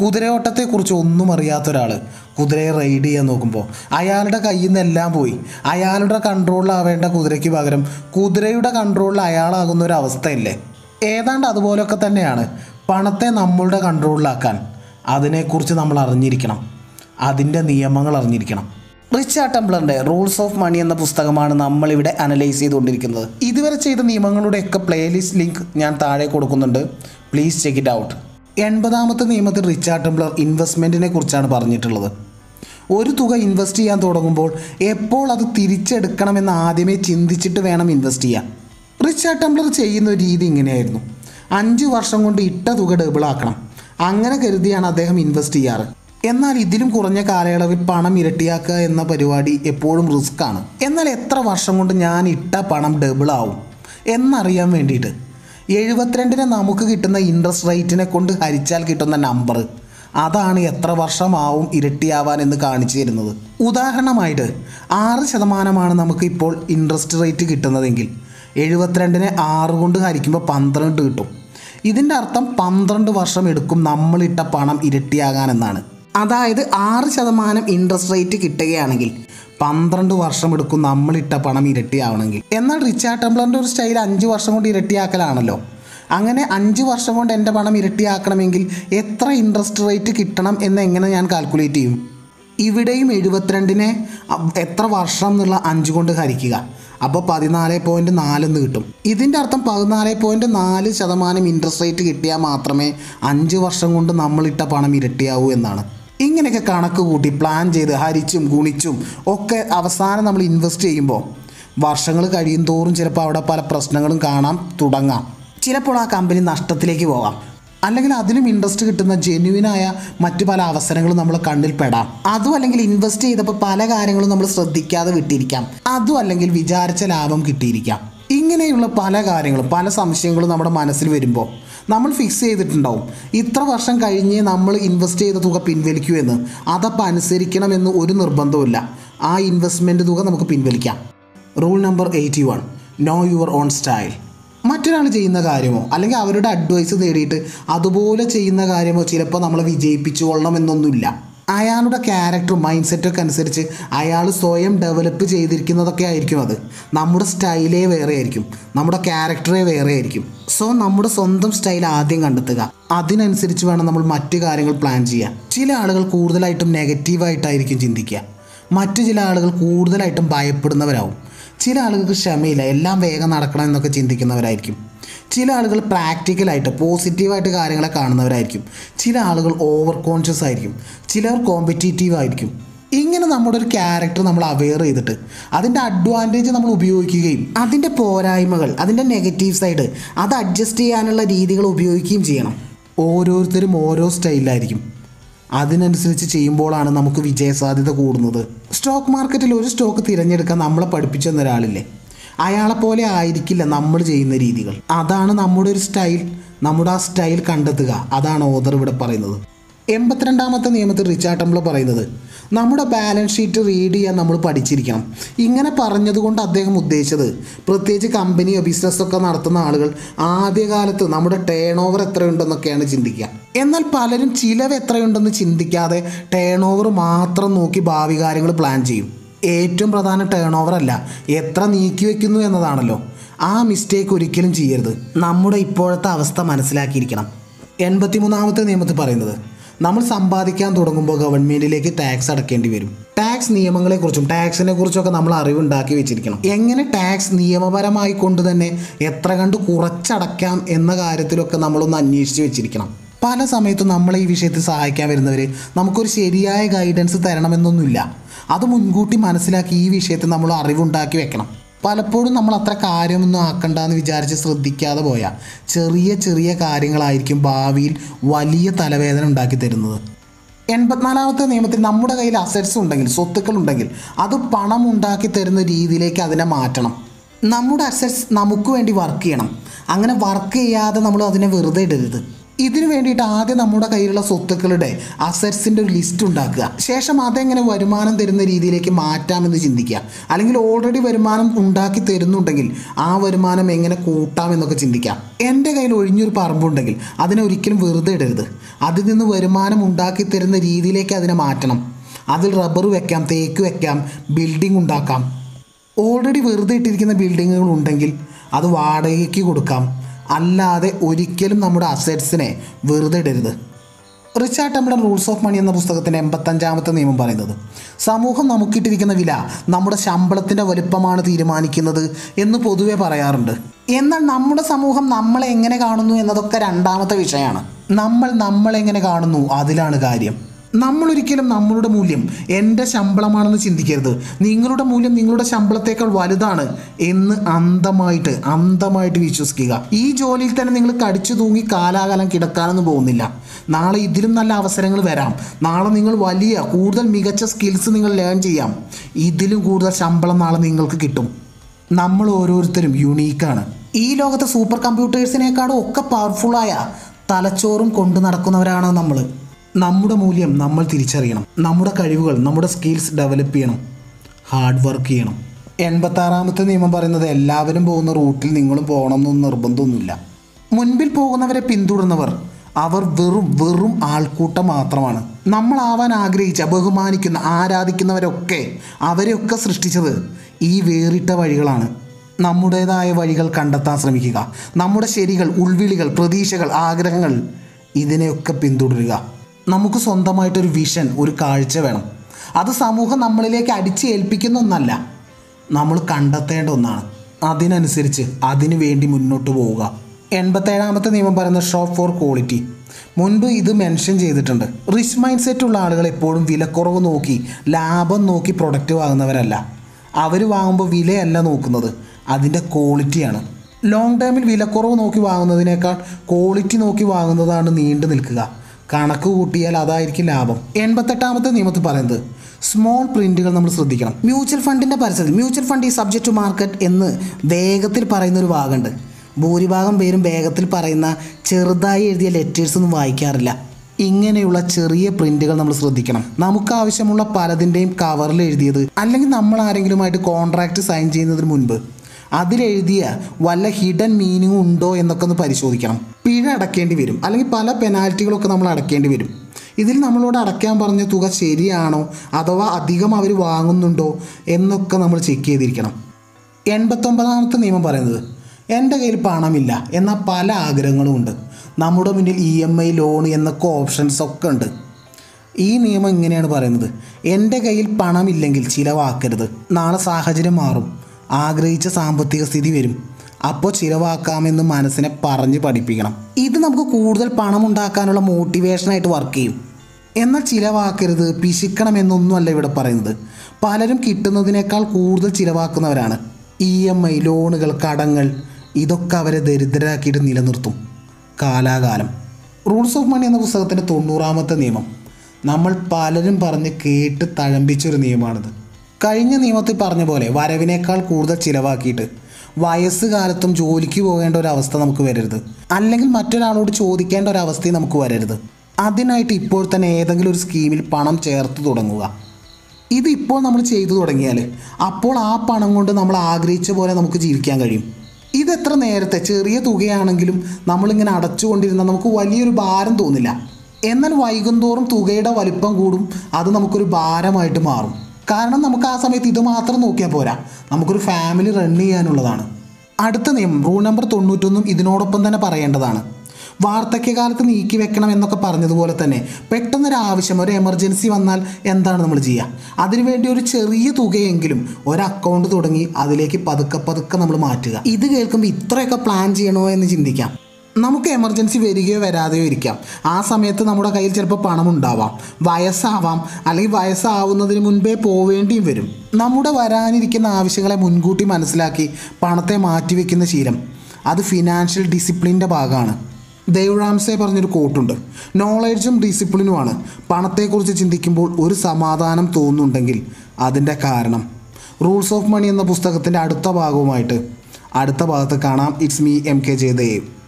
കുതിരയോട്ടത്തെക്കുറിച്ച് ഒന്നും അറിയാത്ത ഒരാൾ കുതിരയെ റൈഡ് ചെയ്യാൻ നോക്കുമ്പോൾ അയാളുടെ കയ്യിൽ നിന്നെല്ലാം പോയി. അയാളുടെ കൺട്രോളിലാവേണ്ട കുതിരയ്ക്ക് പകരം കുതിരയുടെ കൺട്രോളിൽ അയാളാകുന്ന ഒരു അവസ്ഥയില്ലേ? ഏതാണ്ട് അതുപോലൊക്കെ തന്നെയാണ് പണത്തെ നമ്മളുടെ കൺട്രോളിലാക്കാൻ. അതിനെക്കുറിച്ച് നമ്മൾ അറിഞ്ഞിരിക്കണം. അതിന്റെ നിയമങ്ങൾ അറിഞ്ഞിരിക്കണം. റിച്ചാർഡ് ടെമ്പിളറിന്റെ റൂൾസ് ഓഫ് മണി എന്ന പുസ്തകമാണ് നമ്മളിവിടെ അനലൈസ് ചെയ്തുകൊണ്ടിരിക്കുന്നത്. ഇതുവരെ ചെയ്ത നിയമങ്ങളുടെയൊക്കെ പ്ലേലിസ്റ്റ് ലിങ്ക് ഞാൻ താഴെ കൊടുക്കുന്നുണ്ട്. Please check it out. എൺപതാമത്തെ നിയമത്തിൽ റിച്ചാർഡ് ടംബ്ലർ ഇൻവെസ്റ്റ്മെന്റിനെ കുറിച്ചാണ് പറഞ്ഞിട്ടുള്ളത്. ഒരു തുക ഇൻവെസ്റ്റ് ചെയ്യാൻ തുടങ്ങുമ്പോൾ എപ്പോൾ അത് തിരിച്ചെടുക്കണമെന്ന് ആദ്യമേ ചിന്തിച്ചിട്ട് വേണം ഇൻവെസ്റ്റ് ചെയ്യാൻ. റിച്ചാർഡ് ടംബ്ലർ ചെയ്യുന്ന രീതി ഇങ്ങനെയായിരുന്നു. അഞ്ച് വർഷം കൊണ്ട് ഇട്ട തുക ഡബിളാക്കണം അങ്ങനെ കരുതിയാണ് അദ്ദേഹം ഇൻവെസ്റ്റ് ചെയ്യാറ്. എന്നാൽ ഇതിലും കുറഞ്ഞ കാലയളവിൽ പണം ഇരട്ടിയാക്കുക എന്ന പരിപാടി എപ്പോഴും റിസ്ക്കാണ്. എന്നാൽ എത്ര വർഷം കൊണ്ട് ഞാൻ ഇട്ട പണം ഡബിൾ എന്നറിയാൻ വേണ്ടിയിട്ട്. എഴുപത്തിരണ്ടിന് നമുക്ക് കിട്ടുന്ന ഇൻട്രസ്റ്റ് റേറ്റിനെ കൊണ്ട് ഹരിച്ചാൽ കിട്ടുന്ന നമ്പർ അതാണ് എത്ര വർഷമാവും ഇരട്ടിയാവാൻ എന്ന് കാണിച്ചു തരുന്നത്. ഉദാഹരണമായിട്ട് ആറ് ശതമാനമാണ് നമുക്ക് ഇപ്പോൾ ഇൻട്രസ്റ്റ് റേറ്റ് കിട്ടുന്നതെങ്കിൽ എഴുപത്തിരണ്ടിനെ ആറ് കൊണ്ട് ഹരിക്കുമ്പോൾ പന്ത്രണ്ട് കിട്ടും. ഇതിന്റെ അർത്ഥം പന്ത്രണ്ട് വർഷം എടുക്കും നമ്മളിട്ട പണം ഇരട്ടിയാകാൻ എന്നാണ്. അതായത് ആറ് ശതമാനം ഇൻട്രസ്റ്റ് റേറ്റ് കിട്ടുകയാണെങ്കിൽ പന്ത്രണ്ട് വർഷം എടുക്കും നമ്മളിട്ട പണം ഇരട്ടിയാവണമെങ്കിൽ. എന്നാൽ റിച്ചാർഡ് ടംബ്ലറിന്റെ ഒരു സ്റ്റൈൽ അഞ്ച് വർഷം കൊണ്ട് ഇരട്ടിയാക്കലാണല്ലോ. അങ്ങനെ അഞ്ച് വർഷം കൊണ്ട് എന്റെ പണം ഇരട്ടിയാക്കണമെങ്കിൽ എത്ര ഇൻട്രസ്റ്റ് റേറ്റ് കിട്ടണം എന്ന് എങ്ങനെ ഞാൻ കാൽക്കുലേറ്റ് ചെയ്യും? ഇവിടെയും എഴുപത്തിരണ്ടിനെ എത്ര വർഷം എന്നുള്ള അഞ്ച് കൊണ്ട് ഹരിക്കുക. അപ്പോൾ പതിനാല് പോയിന്റ് നാലെന്ന് കിട്ടും. ഇതിന്റെ അർത്ഥം പതിനാല് പോയിന്റ് നാല് ശതമാനം ഇൻട്രസ്റ്റ് റേറ്റ് കിട്ടിയാൽ മാത്രമേ അഞ്ച് വർഷം കൊണ്ട് നമ്മളിട്ട പണം ഇരട്ടിയാവൂ എന്നാണ്. ഇങ്ങനെയൊക്കെ കണക്ക് കൂട്ടി പ്ലാൻ ചെയ്ത് ഹരിച്ചും ഗുണിച്ചും ഒക്കെ അവസാനം നമ്മൾ ഇൻവെസ്റ്റ് ചെയ്യുമ്പോൾ വർഷങ്ങൾ കഴിയും തോറും ചിലപ്പോൾ അവിടെ പല പ്രശ്നങ്ങളും കാണാം തുടങ്ങാം. ചിലപ്പോൾ ആ കമ്പനി നഷ്ടത്തിലേക്ക് പോകാം. അല്ലെങ്കിൽ അതിലും ഇൻട്രസ്റ്റ് കിട്ടുന്ന ജെന്യുവിനായ മറ്റു പല അവസരങ്ങളും നമ്മൾ കണ്ണിൽ പെടാം. അതും അല്ലെങ്കിൽ ഇൻവെസ്റ്റ് ചെയ്തപ്പോൾ പല കാര്യങ്ങളും നമ്മൾ ശ്രദ്ധിക്കാതെ വിട്ടിരിക്കാം. അതും അല്ലെങ്കിൽ വിചാരിച്ച ലാഭം കിട്ടിയിരിക്കാം. ഇങ്ങനെയുള്ള പല കാര്യങ്ങളും പല സംശയങ്ങളും നമ്മുടെ മനസ്സിൽ വരുമ്പോൾ നമ്മൾ ഫിക്സ് ചെയ്തിട്ടുണ്ടാവും. ഇത്ര വർഷം കഴിഞ്ഞ് നമ്മൾ ഇൻവെസ്റ്റ് ചെയ്ത തുക പിൻവലിക്കൂ എന്ന്. അതപ്പോൾ അനുസരിക്കണമെന്ന് ഒരു നിർബന്ധവുമില്ല. ആ ഇൻവെസ്റ്റ്മെന്റ് തുക നമുക്ക് പിൻവലിക്കാം. Rule number eighty one know your own style മറ്റൊരാൾ ചെയ്യുന്ന കാര്യമോ അല്ലെങ്കിൽ അവരുടെ അഡ്വൈസ് തേടിയിട്ട് അതുപോലെ ചെയ്യുന്ന കാര്യമോ ചിലപ്പോൾ നമ്മളെ വിജയിപ്പിച്ചു കൊള്ളണം എന്നൊന്നുമില്ല. അയാളുടെ ക്യാരക്ടർ മൈൻഡ് സെറ്റൊക്കെ അനുസരിച്ച് അയാൾ സ്വയം ഡെവലപ്പ് ചെയ്തിരിക്കുന്നതൊക്കെ ആയിരിക്കും അത്. നമ്മുടെ സ്റ്റൈലേ വേറെ ആയിരിക്കും. നമ്മുടെ ക്യാരക്ടറേ വേറെ ആയിരിക്കും. സോ നമ്മുടെ സ്വന്തം സ്റ്റൈൽ ആദ്യം കണ്ടെത്തുക. അതിനനുസരിച്ച് വേണം നമ്മൾ മറ്റു കാര്യങ്ങൾ പ്ലാൻ ചെയ്യാൻ. ചില ആളുകൾ കൂടുതലായിട്ടും നെഗറ്റീവായിട്ടായിരിക്കും ചിന്തിക്കുക. മറ്റു ചില ആളുകൾ കൂടുതലായിട്ടും ഭയപ്പെടുന്നവരാവും. ചില ആളുകൾക്ക് ക്ഷമയില്ല. എല്ലാം വേഗം നടക്കണം എന്നൊക്കെ ചിന്തിക്കുന്നവരായിരിക്കും. ചില ആളുകൾ പ്രാക്ടിക്കലായിട്ട് പോസിറ്റീവായിട്ട് കാര്യങ്ങളെ കാണുന്നവരായിരിക്കും. ചില ആളുകൾ ഓവർ കോൺഷ്യസ് ആയിരിക്കും. ചിലർ കോമ്പറ്റീറ്റീവ് ആയിരിക്കും. ഇങ്ങനെ നമ്മുടെ ഒരു ക്യാരക്ടർ നമ്മൾ അവെയർ ചെയ്തിട്ട് അതിന്റെ അഡ്വാന്റേജ് നമ്മൾ ഉപയോഗിക്കുകയും അതിന്റെ പോരായ്മകൾ അതിന്റെ നെഗറ്റീവ് സൈഡ് അത് അഡ്ജസ്റ്റ് ചെയ്യാനുള്ള രീതികൾ ഉപയോഗിക്കുകയും ചെയ്യണം. ഓരോരുത്തരും ഓരോ സ്റ്റൈലായിരിക്കും അതിനനുസരിച്ച് ചെയ്യുമ്പോഴാണ് നമുക്ക് വിജയസാധ്യത കൂടുന്നത്. സ്റ്റോക്ക് മാർക്കറ്റിൽ ഒരു സ്റ്റോക്ക് തിരഞ്ഞെടുക്കാൻ നമ്മളെ പഠിപ്പിച്ചു ഒരാളില്ലേ? അയാളെപ്പോലെ ആയിരിക്കില്ല നമ്മൾ ചെയ്യുന്ന രീതികൾ. അതാണ് നമ്മുടെ ഒരു സ്റ്റൈൽ നമ്മുടെ ആ സ്റ്റൈൽ കണ്ടെത്തുക. അതാണ് ഓദർ ഇവിടെ പറയുന്നത്. എൺപത്തിരണ്ടാമത്തെ നിയമത്തിൽ റിച്ചാർഡ് ടംബ്ലർ പറയുന്നത് നമ്മുടെ ബാലൻസ് ഷീറ്റ് റീഡ് ചെയ്യാൻ നമ്മൾ പഠിച്ചിരിക്കണം. ഇങ്ങനെ പറഞ്ഞതുകൊണ്ട് അദ്ദേഹം ഉദ്ദേശിച്ചത് പ്രത്യേകിച്ച് കമ്പനിയോ ബിസിനസ്സൊക്കെ നടത്തുന്ന ആളുകൾ ആദ്യകാലത്ത് നമ്മുടെ ടേൺ ഓവർ എത്രയുണ്ടെന്നൊക്കെയാണ് ചിന്തിക്കുക. എന്നാൽ പലരും ചിലവ് എത്രയുണ്ടെന്ന് ചിന്തിക്കാതെ ടേൺ ഓവർ മാത്രം നോക്കി ഭാവി കാര്യങ്ങൾ പ്ലാൻ ചെയ്യും. ഏറ്റവും പ്രധാന ടേൺ ഓവർ അല്ല. എത്ര നീക്കി വെക്കുന്നു എന്നതാണല്ലോ. ആ മിസ്റ്റേക്ക് ഒരിക്കലും ചെയ്യരുത്. നമ്മുടെ ഇപ്പോഴത്തെ അവസ്ഥ മനസ്സിലാക്കിയിരിക്കണം. എൺപത്തിമൂന്നാമത്തെ നിയമത്തിൽ പറയുന്നത് നമ്മൾ സമ്പാദിക്കാൻ തുടങ്ങുമ്പോൾ ഗവൺമെന്റിലേക്ക് ടാക്സ് അടക്കേണ്ടി വരും. ടാക്സ് നിയമങ്ങളെക്കുറിച്ചും ടാക്സിനെ കുറിച്ചൊക്കെ നമ്മൾ അറിവുണ്ടാക്കി വെച്ചിരിക്കണം. എങ്ങനെ ടാക്സ് നിയമപരമായി കൊണ്ട് തന്നെ എത്ര കണ്ട് കുറച്ചടക്കാം എന്ന കാര്യത്തിലൊക്കെ നമ്മളൊന്ന് അന്വേഷിച്ച് വെച്ചിരിക്കണം. പല സമയത്തും നമ്മളെ ഈ വിഷയത്തിൽ സഹായിക്കാൻ വരുന്നവർ നമുക്കൊരു ശരിയായ ഗൈഡൻസ് തരണമെന്നൊന്നുമില്ല. അത് മുൻകൂട്ടി മനസ്സിലാക്കി ഈ വിഷയത്തിൽ നമ്മൾ അറിവുണ്ടാക്കി വെക്കണം. പലപ്പോഴും നമ്മൾ അത്ര കാര്യമൊന്നും ആക്കണ്ട എന്ന് വിചാരിച്ച് ശ്രദ്ധിക്കാതെ പോയാൽ ചെറിയ ചെറിയ കാര്യങ്ങളായിരിക്കും ഭാവിയിൽ വലിയ തലവേദന ഉണ്ടാക്കി തരുന്നത്. എൺപത്തിനാലാമത്തെ നിയമത്തിൽ നമ്മുടെ കയ്യിൽ അസറ്റ്സ് ഉണ്ടെങ്കിൽ സ്വത്തുക്കൾ ഉണ്ടെങ്കിൽ അത് പണം ഉണ്ടാക്കി തരുന്ന രീതിയിലേക്ക് അതിനെ മാറ്റണം. നമ്മുടെ അസറ്റ്സ് നമുക്ക് വേണ്ടി വർക്ക് ചെയ്യണം. അങ്ങനെ വർക്ക് ചെയ്യാതെ നമ്മൾ അതിനെ വെറുതെ ഇടരുത്. ഇതിനു വേണ്ടിയിട്ട് ആദ്യം നമ്മുടെ കയ്യിലുള്ള സ്വത്തുക്കളുടെ അസറ്റ്സിന്റെ ഒരു ലിസ്റ്റ് ഉണ്ടാക്കുക. ശേഷം അതെങ്ങനെ വരുമാനം തരുന്ന രീതിയിലേക്ക് മാറ്റാമെന്ന് ചിന്തിക്കുക. അല്ലെങ്കിൽ ഓൾറെഡി വരുമാനം ഉണ്ടാക്കി തരുന്നുണ്ടെങ്കിൽ ആ വരുമാനം എങ്ങനെ കൂട്ടാമെന്നൊക്കെ ചിന്തിക്കാം എന്റെ കയ്യിൽ ഒഴിഞ്ഞൊരു പറമ്പുണ്ടെങ്കിൽ അതിനെ ഒരിക്കലും വെറുതെ ഇടരുത്. അതിൽ നിന്ന് വരുമാനം ഉണ്ടാക്കി തരുന്ന രീതിയിലേക്ക് അതിനെ മാറ്റണം. അതിൽ റബ്ബർ വെക്കാം തേക്ക് വെക്കാം ബിൽഡിംഗ് ഉണ്ടാക്കാം. ഓൾറെഡി വെറുതെ ഇട്ടിരിക്കുന്ന ബിൽഡിങ്ങുകൾ ഉണ്ടെങ്കിൽ അത് വാടകയ്ക്ക് കൊടുക്കാം. അല്ലാതെ ഒരിക്കലും നമ്മുടെ അസറ്റ്സിനെ വെറുതെ ഇടരുത്. Richard Templar rules of money എന്ന പുസ്തകത്തിന്റെ എൺപത്തഞ്ചാമത്തെ നിയമം പറയുന്നത് സമൂഹം നമുക്കിട്ടിരിക്കുന്ന വില നമ്മുടെ ശമ്പളത്തിന്റെ വലുപ്പമാണ് തീരുമാനിക്കുന്നത് എന്ന് പൊതുവെ പറയാറുണ്ട്. എന്നാൽ നമ്മുടെ സമൂഹം നമ്മളെ എങ്ങനെ കാണുന്നു എന്നതൊക്കെ രണ്ടാമത്തെ വിഷയമാണ്. നമ്മൾ നമ്മളെങ്ങനെ കാണുന്നു അതിലാണ് കാര്യം. നമ്മൾ ഒരിക്കലും നമ്മളുടെ മൂല്യം എന്റെ ശമ്പളമാണെന്ന് ചിന്തിക്കരുത്. നിങ്ങളുടെ മൂല്യം നിങ്ങളുടെ ശമ്പളത്തേക്കാൾ വലുതാണ് എന്ന് അന്ധമായിട്ട് അന്ധമായിട്ട് വിശ്വസിക്കുക. ഈ ജോലിയിൽ തന്നെ നിങ്ങൾ കടിച്ചു തൂങ്ങി കാലാകാലം കിടക്കാനൊന്നും പോകുന്നില്ല. നാളെ ഇതിലും നല്ല അവസരങ്ങൾ വരാം. നാളെ നിങ്ങൾ വലിയ കൂടുതൽ മികച്ച സ്കിൽസ് നിങ്ങൾ ലേൺ ചെയ്യാം. ഇതിലും കൂടുതൽ ശമ്പളം നാളെ നിങ്ങൾക്ക് കിട്ടും. നമ്മൾ ഓരോരുത്തരും യുണീക്കാണ് ഈ ലോകത്തെ സൂപ്പർ കമ്പ്യൂട്ടേഴ്സിനേക്കാളും ഒക്കെ പവർഫുള്ളായ തലച്ചോറും കൊണ്ടു നടക്കുന്നവരാണ് നമ്മൾ നമ്മുടെ മൂല്യം നമ്മൾ തിരിച്ചറിയണം. നമ്മുടെ കഴിവുകൾ നമ്മുടെ സ്കിൽസ് ഡെവലപ്പ് ചെയ്യണം. ഹാർഡ് വർക്ക് ചെയ്യണം. എൺപത്താറാമത്തെ നിയമം പറയുന്നത് എല്ലാവരും പോകുന്ന റൂട്ടിൽ നിങ്ങളും പോകണം എന്നൊന്നും നിർബന്ധമൊന്നുമില്ല. മുൻപിൽ പോകുന്നവരെ പിന്തുടർന്നവർ അവർ വെറും വെറും ആൾക്കൂട്ടം മാത്രമാണ്. നമ്മളാവാൻ ആഗ്രഹിച്ച ബഹുമാനിക്കുന്ന ആരാധിക്കുന്നവരൊക്കെ അവരെയൊക്കെ സൃഷ്ടിച്ചത് ഈ വേറിട്ട വഴികളാണ്. നമ്മുടേതായ വഴികൾ കണ്ടെത്താൻ ശ്രമിക്കുക. നമ്മുടെ ശരികൾ ഉൾവിളികൾ പ്രതീക്ഷകൾ ആഗ്രഹങ്ങൾ ഇതിനെയൊക്കെ പിന്തുടരുക. നമുക്ക് സ്വന്തമായിട്ടൊരു വിഷൻ ഒരു കാഴ്ച വേണം. അത് സമൂഹം നമ്മളിലേക്ക് അടിച്ചേൽപ്പിക്കുന്ന ഒന്നല്ല. നമ്മൾ കണ്ടെത്തേണ്ട ഒന്നാണ്. അതിനനുസരിച്ച് അതിനു വേണ്ടി മുന്നോട്ട് പോവുക. എൺപത്തേഴാമത്തെ നിയമം പറയുന്ന ഷോപ്പ് ഫോർ ക്വാളിറ്റി മുൻപ് ഇത് മെൻഷൻ ചെയ്തിട്ടുണ്ട്. റിച്ച് മൈൻഡ് സെറ്റ് ഉള്ള ആളുകൾ എപ്പോഴും വിലക്കുറവ് നോക്കി ലാഭം നോക്കി പ്രൊഡക്റ്റ് വാങ്ങുന്നവരല്ല. അവർ വാങ്ങുമ്പോൾ വിലയല്ല നോക്കുന്നത്. അതിന്റെ ക്വാളിറ്റിയാണ് ലോങ് ടൈമിൽ വിലക്കുറവ് നോക്കി വാങ്ങുന്നതിനേക്കാൾ ക്വാളിറ്റി നോക്കി വാങ്ങുന്നതാണ് നീണ്ടു നിൽക്കുക കണക്ക് കൂട്ടിയാൽ അതായിരിക്കും ലാഭം. എൺപത്തെട്ടാമത്തെ നിയമത്തിൽ പറയുന്നത് സ്മോൾ പ്രിന്റുകൾ നമ്മൾ ശ്രദ്ധിക്കണം. മ്യൂച്വൽ ഫണ്ടിന്റെ പരസ്യത്തിൽ മ്യൂച്വൽ ഫണ്ട് ഈ സബ്ജക്ട് ടു മാർക്കറ്റ് എന്ന് വേഗത്തിൽ പറയുന്ന ഒരു ഭാഗമുണ്ട് ഭൂരിഭാഗം പേരും വേഗത്തിൽ പറയുന്ന ചെറുതായി എഴുതിയ ലെറ്റേഴ്സ് ഒന്നും വായിക്കാറില്ല. ഇങ്ങനെയുള്ള ചെറിയ പ്രിന്റുകൾ നമ്മൾ ശ്രദ്ധിക്കണം. നമുക്ക് ആവശ്യമുള്ള പലതിന്റെയും കവറിൽ എഴുതിയത് അല്ലെങ്കിൽ നമ്മൾ ആരെങ്കിലുമായിട്ട് കോൺട്രാക്റ്റ് സൈൻ ചെയ്യുന്നതിന് മുൻപ് അതിലെഴുതിയ വല്ല ഹിഡൻ മീനിങ് ഉണ്ടോ എന്നൊക്കെ ഒന്ന് പരിശോധിക്കണം. പിഴ അടക്കേണ്ടി വരും. അല്ലെങ്കിൽ പല പെനാൽറ്റികളൊക്കെ നമ്മൾ അടക്കേണ്ടി വരും. ഇതിൽ നമ്മളോട് അടയ്ക്കാൻ പറഞ്ഞ തുക ശരിയാണോ? അഥവാ അധികം അവർ വാങ്ങുന്നുണ്ടോ? എന്നൊക്കെ നമ്മൾ ചെക്ക് ചെയ്തിരിക്കണം. എൺപത്തൊമ്പതാമത്തെ നിയമം പറയുന്നത് എന്റെ കയ്യിൽ പണമില്ല എന്നാൽ പല ആഗ്രഹങ്ങളും ഉണ്ട്. നമ്മുടെ മുന്നിൽ ഇ എം ഐ ലോൺ എന്നൊക്കെ ഓപ്ഷൻസ് ഒക്കെ ഉണ്ട്. ഈ നിയമം ഇങ്ങനെയാണ് പറയുന്നത് എന്റെ കയ്യിൽ പണമില്ലെങ്കിൽ ചിലവാക്കരുത്. നാളെ സാഹചര്യം മാറും. ആഗ്രഹിച്ച സാമ്പത്തിക സ്ഥിതി വരും. അപ്പോൾ ചിലവാക്കാമെന്ന് മനസ്സിനെ പറഞ്ഞ് പഠിപ്പിക്കണം. ഇത് നമുക്ക് കൂടുതൽ പണം ഉണ്ടാക്കാനുള്ള മോട്ടിവേഷനായിട്ട് വർക്ക് ചെയ്യും. എന്നാൽ ചിലവാക്കരുത് പിശിക്കണമെന്നൊന്നുമല്ല ഇവിടെ പറയുന്നത്. പലരും കിട്ടുന്നതിനേക്കാൾ കൂടുതൽ ചിലവാക്കുന്നവരാണ്. ഇ എം ഐ ലോണുകൾ കടങ്ങൾ ഇതൊക്കെ അവരെ ദരിദ്രരാക്കിയിട്ട് നിലനിർത്തും. കാലാകാലം. റൂൾസ് ഓഫ് മണി എന്ന പുസ്തകത്തിന്റെ തൊണ്ണൂറാമത്തെ നിയമം. നമ്മൾ പലരും പറഞ്ഞ് കേട്ട് തഴമ്പിച്ചൊരു നിയമമാണിത്. കഴിഞ്ഞ നിയമത്തിൽ പറഞ്ഞ പോലെ വരവിനേക്കാൾ കൂടുതൽ ചിലവാക്കിയിട്ട് വയസ്സുകാലത്തും ജോലിക്ക് പോകേണ്ട ഒരു അവസ്ഥ നമുക്ക് വരരുത്. അല്ലെങ്കിൽ മറ്റൊരാളോട് ചോദിക്കേണ്ട ഒരു അവസ്ഥയും നമുക്ക് വരരുത്. അതിനായിട്ട് ഇപ്പോൾ തന്നെ ഏതെങ്കിലും ഒരു സ്കീമിൽ പണം ചേർത്ത് തുടങ്ങുക. ഇത് നമ്മൾ ചെയ്തു തുടങ്ങിയാൽ അപ്പോൾ ആ പണം കൊണ്ട് നമ്മൾ ആഗ്രഹിച്ച പോലെ നമുക്ക് ജീവിക്കാൻ കഴിയും. ഇതെത്ര നേരത്തെ? ചെറിയ തുകയാണെങ്കിലും നമ്മളിങ്ങനെ അടച്ചുകൊണ്ടിരുന്നാൽ നമുക്ക് വലിയൊരു ഭാരം തോന്നില്ല. എന്നാൽ വൈകുന്തോറും തുകയുടെ വലിപ്പം കൂടും. അത് നമുക്കൊരു ഭാരമായിട്ട് മാറും. കാരണം നമുക്ക് ആ സമയത്ത് ഇത് മാത്രം നോക്കിയാൽ പോരാ. നമുക്കൊരു ഫാമിലി റൺ ചെയ്യാനുള്ളതാണ്. അടുത്ത നിയമം റൂൾ നമ്പർ തൊണ്ണൂറ്റൊന്നും ഇതിനോടൊപ്പം തന്നെ പറയേണ്ടതാണ്. വാർദ്ധക്യകാലത്ത് നീക്കി വെക്കണം എന്നൊക്കെ പറഞ്ഞതുപോലെ തന്നെ പെട്ടെന്നൊരു ആവശ്യം ഒരു എമർജൻസി വന്നാൽ എന്താണ് നമ്മൾ ചെയ്യുക അതിനുവേണ്ടി ഒരു ചെറിയ തുകയെങ്കിലും ഒരു അക്കൗണ്ട് തുടങ്ങി അതിലേക്ക് പതുക്കെ പതുക്കെ നമ്മൾ മാറ്റുക. ഇത് കേൾക്കുമ്പോൾ ഇത്രയൊക്കെ പ്ലാൻ ചെയ്യണോ എന്ന് ചിന്തിക്കാം. നമുക്ക് എമർജൻസി വരികയോ വരാതെയോ ഇരിക്കാം. ആ സമയത്ത് നമ്മുടെ കയ്യിൽ ചിലപ്പോൾ പണം ഉണ്ടാവാം വയസ്സാവാം. അല്ലെങ്കിൽ വയസ്സാവുന്നതിന് മുൻപേ പോവേണ്ടിയും വരും. നമ്മുടെ വരാനിരിക്കുന്ന ആവശ്യങ്ങളെ മുൻകൂട്ടി മനസ്സിലാക്കി പണത്തെ മാറ്റിവെക്കുന്ന ശീലം. അത് ഫിനാൻഷ്യൽ ഡിസിപ്ലിന്റെ ഭാഗമാണ്. ദേവ് പറഞ്ഞൊരു കോട്ടുണ്ട് നോളേജും ഡിസിപ്ലിനുമാണ് പണത്തെക്കുറിച്ച് ചിന്തിക്കുമ്പോൾ ഒരു സമാധാനം തോന്നുന്നുണ്ടെങ്കിൽ അതിന്റെ കാരണം. റൂൾസ് ഓഫ് മണി എന്ന പുസ്തകത്തിന്റെ അടുത്ത ഭാഗവുമായിട്ട് അടുത്ത ഭാഗത്ത് കാണാം. It's me M K Jayadev